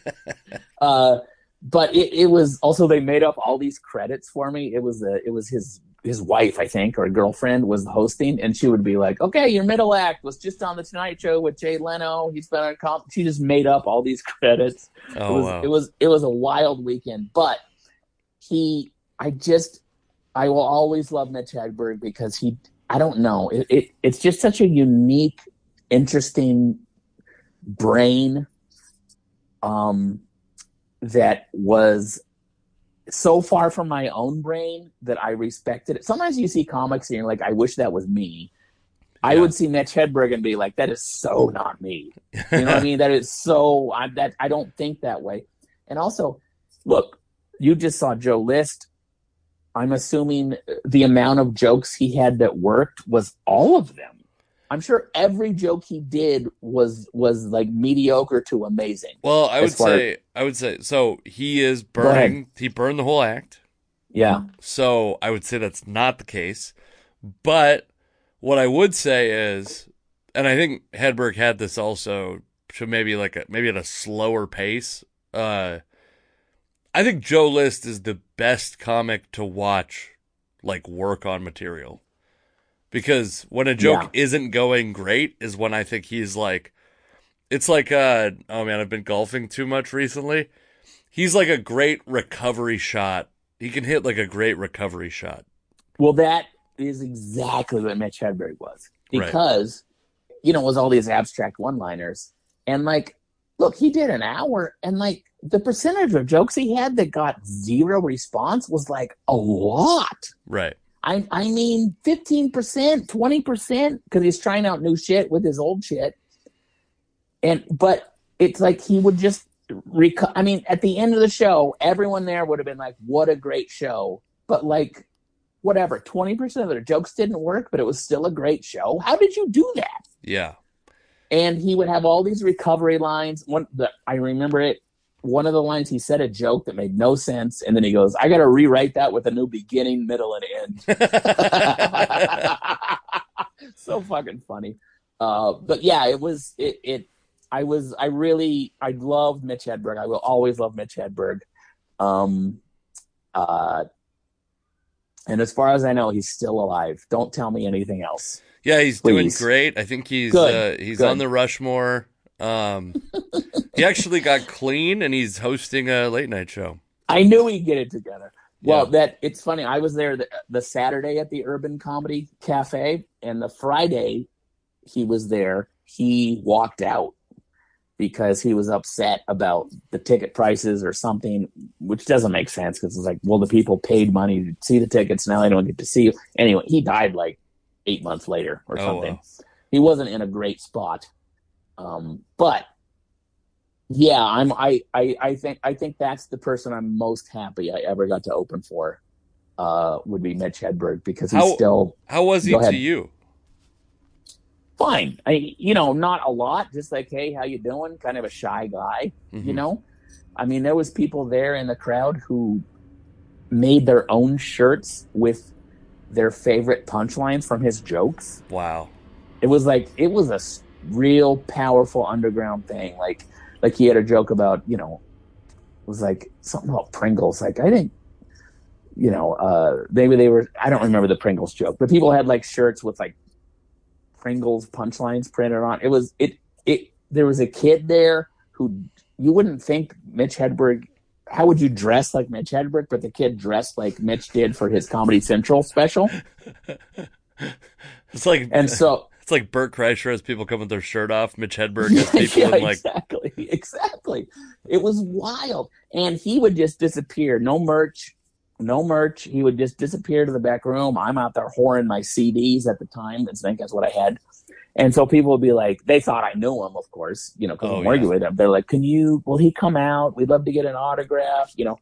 Uh but it, it was also they made up all these credits for me. It was a, it was his his wife i think or girlfriend was hosting and she would be like okay your middle act was just on the tonight show with jay leno. He's been on comp she just made up all these credits. It Oh was wow. it was it was a wild weekend but he i just i will always love mitch hedberg because he i don't know it, it it's just such a unique interesting brain. Um that was so far from my own brain that I respected it. Sometimes you see comics and you're like, I wish that was me. I would see Mitch Hedberg and be like, "That is so not me." You know what I mean? That is so. I, that I don't think that way. And also, look, you just saw Joe List. I'm assuming the amount of jokes he had that worked was all of them. I'm sure every joke he did was was like mediocre to amazing. Well, I would As say I would say so he is burning he burned the whole act. Yeah, So I would say that's not the case. But what I would say is and I think Hedberg had this also to maybe like a maybe at a slower pace. Uh I think Joe List is the best comic to watch like work on material. Because when a joke isn't going great is when I think he's like it's like uh oh man, I've been golfing too much recently. He's like a great recovery shot. He can hit like a great recovery shot. Well, that is exactly what Mitch Hedberg was Right. because you know it was all these abstract one-liners, and like, look, he did an hour, and like the percentage of jokes he had that got zero response was like a lot. Right. I I mean, fifteen percent, twenty percent, because he's trying out new shit with his old shit, and but it's like he would just rec- I mean, at the end of the show, everyone there would have been like, "What a great show!" But like, whatever, twenty percent of their jokes didn't work, but it was still a great show. How did you do that? Yeah. and he would have all these recovery lines. One, the, I remember it. One of the lines he said a joke that made no sense, and then he goes, "I got to rewrite that with a new beginning, middle, and end." so fucking funny. Uh, but yeah, it was it. It. I was. I really. I loved Mitch Hedberg. I will always love Mitch Hedberg. Um. Uh. And as far as I know, he's still alive. Don't tell me anything else. Yeah, he's Please. doing great. I think he's Good. uh, he's Good. on the Rushmore. Um, he actually got clean, and he's hosting a late night show. I knew he'd get it together. Well, Yeah. that it's funny. I was there the, the Saturday at the Urban Comedy Cafe, and the Friday he was there. He walked out because he was upset about the ticket prices or something, which doesn't make sense because it's like, well, the people paid money to see the tickets. Now they don't get to see you. Anyway, he died like eight months later or Oh, something. wow. He wasn't in a great spot. Um, but yeah, I'm I, I I think I think that's the person I'm most happy I ever got to open for. Uh, would be Mitch Hedberg because he's How- still How was he Go to you? fine. I you know not a lot, just like hey, how you doing? Kind of a shy guy, you Mhm. know. I mean, there was people there in the crowd who made their own shirts with their favorite punchlines from his jokes. Wow. it was like it was a real powerful underground thing. Like like he had a joke about you know it was like something about pringles. Like i think you know uh maybe they were i don't remember the pringles joke but people had like shirts with like pringles punchlines printed on. It was it it there was a kid there who you wouldn't think mitch hedberg how would you dress like mitch hedberg but the kid dressed like mitch did for his comedy central special? It's like and so it's like Bert Kreischer has people come with their shirt off. Mitch Hedberg has people yeah, in like exactly, exactly. It was wild, and he would just disappear. No merch, no merch. He would just disappear to the back room. I'm out there whoring my CDs at the time. That's I think that's what I had. And so people would be like, they thought I knew him, of course, you know, because Oh, I'm working with him. They're like, "Can you? Will he come out? We'd love to get an autograph." You know,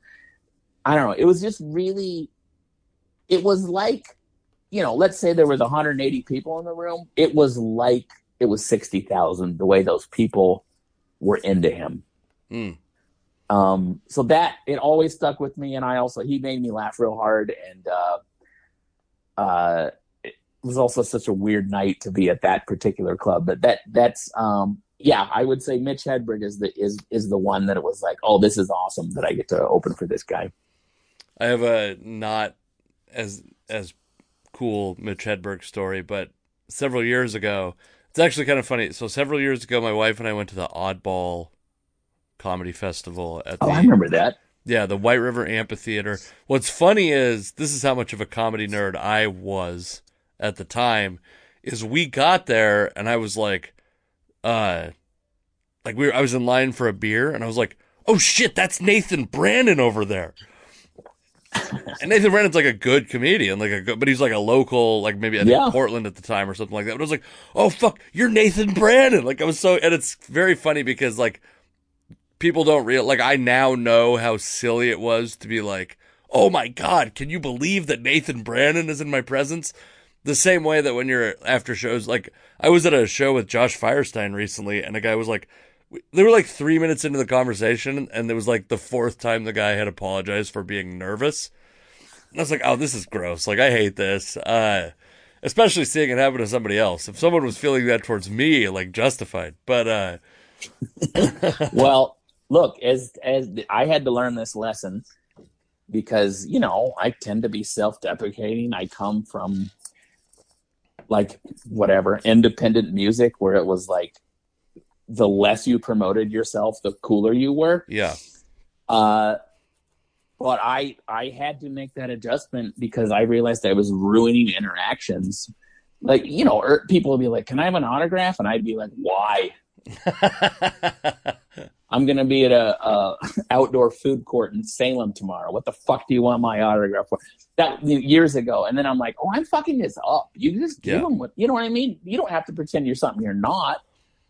I don't know. It was just really, it was like, you know, let's say there was 180 people in the room. It was like it was 60,000 the way those people were into him. Mm. Um, so that it always stuck with me, and I also he made me laugh real hard, and uh, uh, it was also such a weird night to be at that particular club. But that that's um, yeah, I would say Mitch Hedberg is the is is the one that it was like, oh, this is awesome that I get to open for this guy. I have a not as as cool Mitch Hedberg story, but several years ago, it's actually kind of funny. So several years ago, my wife and I went to the Oddball Comedy Festival at the Oh, I remember that. yeah the White River Amphitheater. What's funny is this is how much of a comedy nerd I was at the time. Is we got there and I was like, uh, like we were, I was in line for a beer and I was like, oh shit, that's Nathan Brannon over there. And Nathan Brannon's like a good comedian, like a good, but he's like a local, like maybe I think Yeah. Portland at the time or something like that. But I was like, oh fuck, you're Nathan Brannon. Like I was so, and it's very funny because like people don't real like I now know how silly it was to be like, oh my god, can you believe that Nathan Brannon is in my presence? The same way that when you're after shows, like I was at a show with Josh Firestein recently, and a guy was like, they were like three minutes into the conversation, and it was like the fourth time the guy had apologized for being nervous. And I was like, oh, this is gross. Like, I hate this. Uh, especially seeing it happen to somebody else. If someone was feeling that towards me, like, justified. But, uh, well, look, as as I had to learn this lesson because you know I tend to be self-deprecating. I come from like whatever independent music where it was like the less you promoted yourself, the cooler you were. yeah. Uh, but I I had to make that adjustment because I realized I was ruining interactions. Like you know, er, people would be like, "Can I have an autograph?" And I'd be like, "Why?" I'm gonna be at a, a outdoor food court in Salem tomorrow. What the fuck do you want my autograph for? That years ago, and then I'm like, oh, I'm fucking this up. You just give Yeah. them what you know what I mean. You don't have to pretend you're something you're not,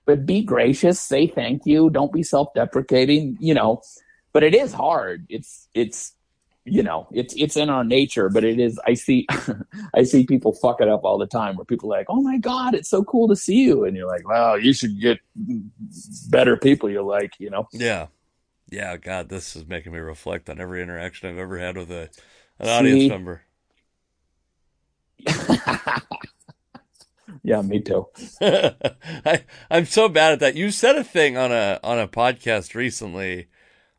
but be gracious, say thank you, don't be self-deprecating. You know, but it is hard. It's it's you know it's it's in our nature, but it is. I see I see people fuck it up all the time. Where people are like, oh my god, it's so cool to see you, and you're like, well, you should get better people you like. You know. yeah. Yeah. God, this is making me reflect on every interaction I've ever had with a, an See? audience member. Yeah, me too. I, I'm so bad at that. You said a thing on a on a podcast recently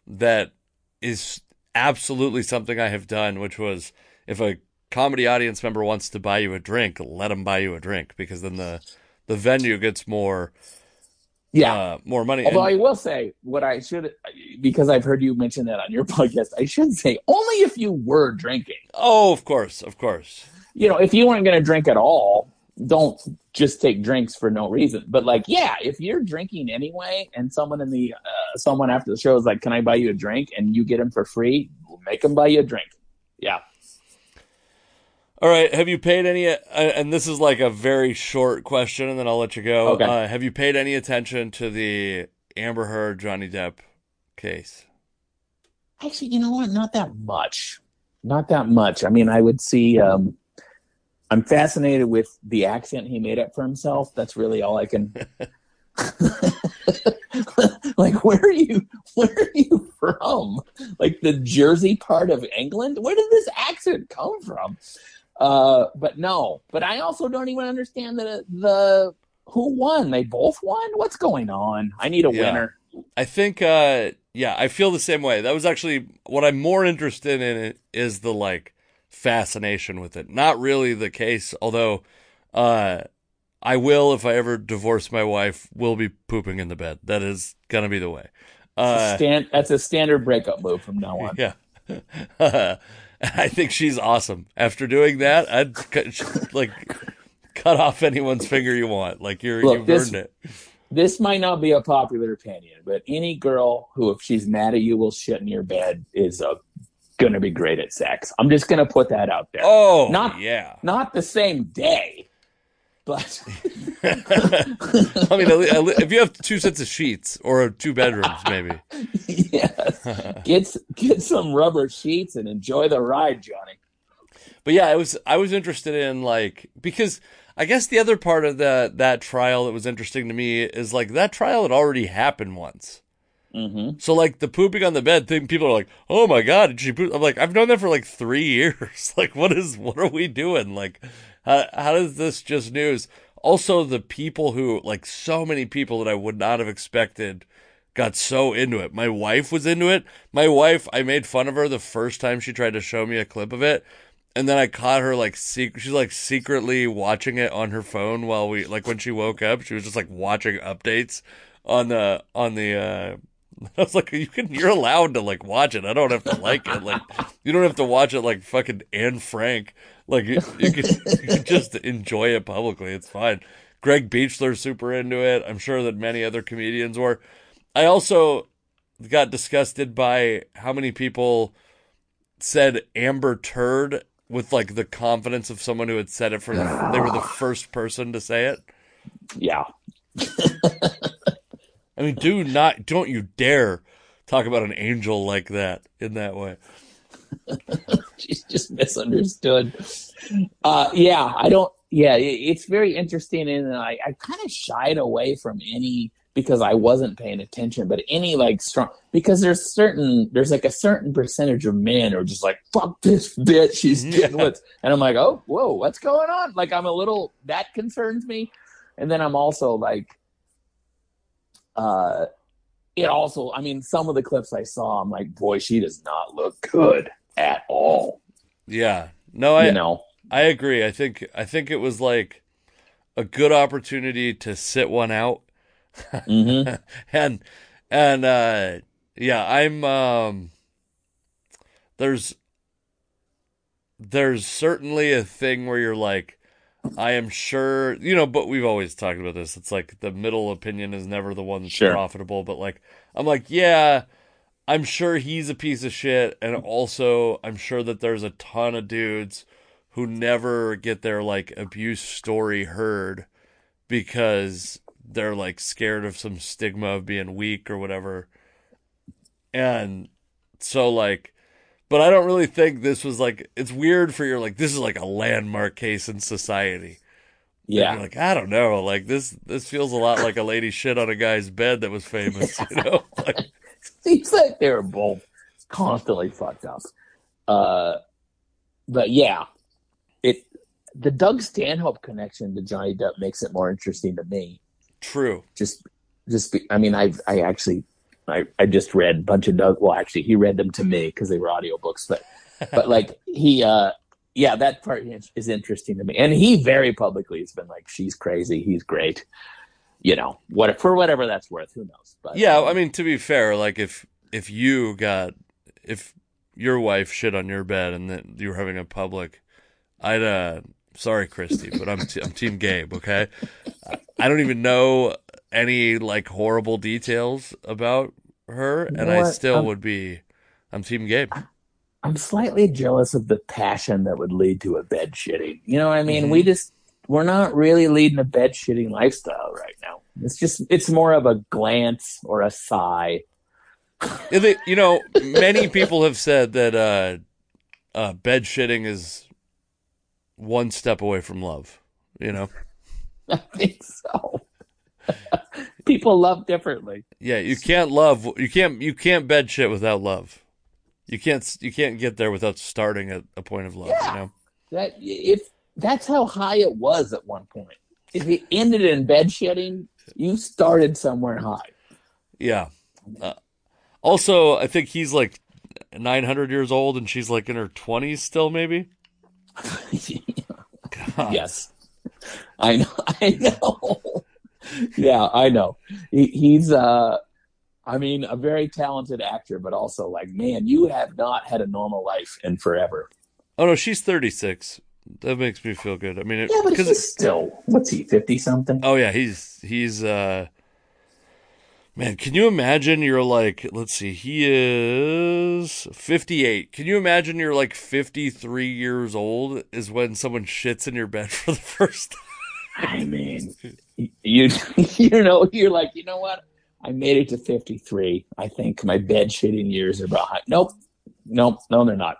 that is absolutely something I have done, which was if a comedy audience member wants to buy you a drink, let them buy you a drink because then the the venue gets more Yeah. uh, more money. Although And- I will say what I should, because I've heard you mention that on your podcast, I should say only if you were drinking. oh, of course, of course. You know, if you weren't going to drink at all, don't just take drinks for no reason. But like, yeah, if you're drinking anyway, and someone in the uh, someone after the show is like, "Can I buy you a drink?" and you get them for free, make them buy you a drink. Yeah. All right. Have you paid any? Uh, and this is like a very short question, and then I'll let you go. Okay. Uh, have you paid any attention to the Amber Heard Johnny Depp case? Actually, you know what? Not that much. Not that much. I mean, I would see. Um, I'm fascinated with the accent he made up for himself. That's really all I can. like, where are you? Where are you from? Like the Jersey part of England? Where did this accent come from? Uh, but no. But I also don't even understand the the who won. They both won. What's going on? I need a Yeah. winner. I think, uh, yeah, I feel the same way. That was actually what I'm more interested in is the like fascination with it. Not really the case, although, uh, I will, if I ever divorce my wife, will be pooping in the bed. That is gonna be the way. Uh, Stan- that's a standard breakup move from now on. yeah. I think she's awesome. After doing that, I'd cut, like cut off anyone's finger you want. Like you're Look, you've this- earned it. This might not be a popular opinion, but any girl who, if she's mad at you, will shit in your bed is uh, gonna be great at sex. I'm just gonna put that out there. Oh, Not- yeah. Not the same day, but I mean, at le- at le- if you have two sets of sheets or two bedrooms, maybe. yes, get get some rubber sheets and enjoy the ride, Johnny. But yeah, I was I was interested in like because I guess the other part of that that trial that was interesting to me is like that trial had already happened once. Mm-hmm. So like the pooping on the bed thing, people are like, "Oh my god, did she poop?" I'm like, I've known that for like three years. like, what is what are we doing? Like, how how does this just news? Also, the people who like so many people that I would not have expected got so into it. My wife was into it. My wife, I made fun of her the first time she tried to show me a clip of it. And then I caught her like sec- she's like secretly watching it on her phone while we like when she woke up, she was just like watching updates on the on the uh I was like, you can, you're allowed to like watch it. I don't have to like it. Like, you don't have to watch it like fucking Anne Frank. Like, you, you, can, you can just enjoy it publicly. It's fine. Greg Beachler's super into it. I'm sure that many other comedians were. I also got disgusted by how many people said Amber Turd with like the confidence of someone who had said it for the, they were the first person to say it. Yeah. I mean, do not don't you dare talk about an angel like that in that way. She's just misunderstood. Uh, yeah, I don't. Yeah, it, it's very interesting, and I, I kind of shied away from any because I wasn't paying attention. But any like strong because there's certain there's like a certain percentage of men who are just like fuck this bitch, she's Yeah. and I'm like, oh, whoa, what's going on? Like I'm a little that concerns me, and then I'm also like, uh, it also, I mean, some of the clips I saw, I'm like, boy, she does not look good at all. Yeah. No, I you know, I agree. I think I think it was like a good opportunity to sit one out. hmm and and uh yeah, I'm um there's there's certainly a thing where you're like I am sure, you know, but we've always talked about this. It's like the middle opinion is never the one that's Sure. profitable, but like I'm like, yeah, I'm sure he's a piece of shit and also I'm sure that there's a ton of dudes who never get their like abuse story heard because they're like scared of some stigma of being weak or whatever. And so like but I don't really think this was like it's weird for your like this is like a landmark case in society. Yeah, like, I don't know, like this this feels a lot like a lady shit on a guy's bed that was famous, you know? Like seems like they were both constantly fucked up. Uh, but yeah, it the Doug Stanhope connection to Johnny Depp makes it more interesting to me. true. Just, just be, I mean, I I actually. I, I just read a bunch of Doug. Well, actually, he read them to me because they were audiobooks. But, but like he, uh, yeah, that part is, interesting to me. And he very publicly has been like, "She's crazy. He's great." You know, what for whatever that's worth. Who knows? But Yeah, I mean to be fair, like if if you got if your wife shit on your bed and then you were having a public, I'd uh sorry Christy, but I'm t- I'm team Gabe, okay? I don't even know any like horrible details about her and know I still I'm- would be I'm team Gabe. I'm slightly jealous of the passion that would lead to a bed shitting. You know what I mean? Mhm. We just we're not really leading a bed shitting lifestyle right now. It's just it's more of a glance or a sigh. You know, many people have said that uh uh bed shitting is one step away from love, you know. I think so. People love differently. Yeah, you can't love you can't you can't bed shit without love. You can't you can't get there without starting at a point of love, Yeah. you know. That if that's how high it was at one point. If it ended in bed shitting, you started somewhere high. Yeah. Uh, also, I think he's like 900 years old and she's like in her 20s still maybe. Yes. I know. I know. Yeah, I know. He, he's, uh, I mean, a very talented actor, but also like, man, you have not had a normal life in forever. Oh no, she's 36. That makes me feel good. I mean, it, Yeah, but he's still, what's he, 50 something? Oh yeah, he's he's uh man, can you imagine you're like let's see, he is 58. Can you imagine you're like 53 years old is when someone shits in your bed for the first time? I mean, you, you know, you're like, you know what? I made it to 53. I think my bed shitting years are behind. Nope. Nope. No, they're not.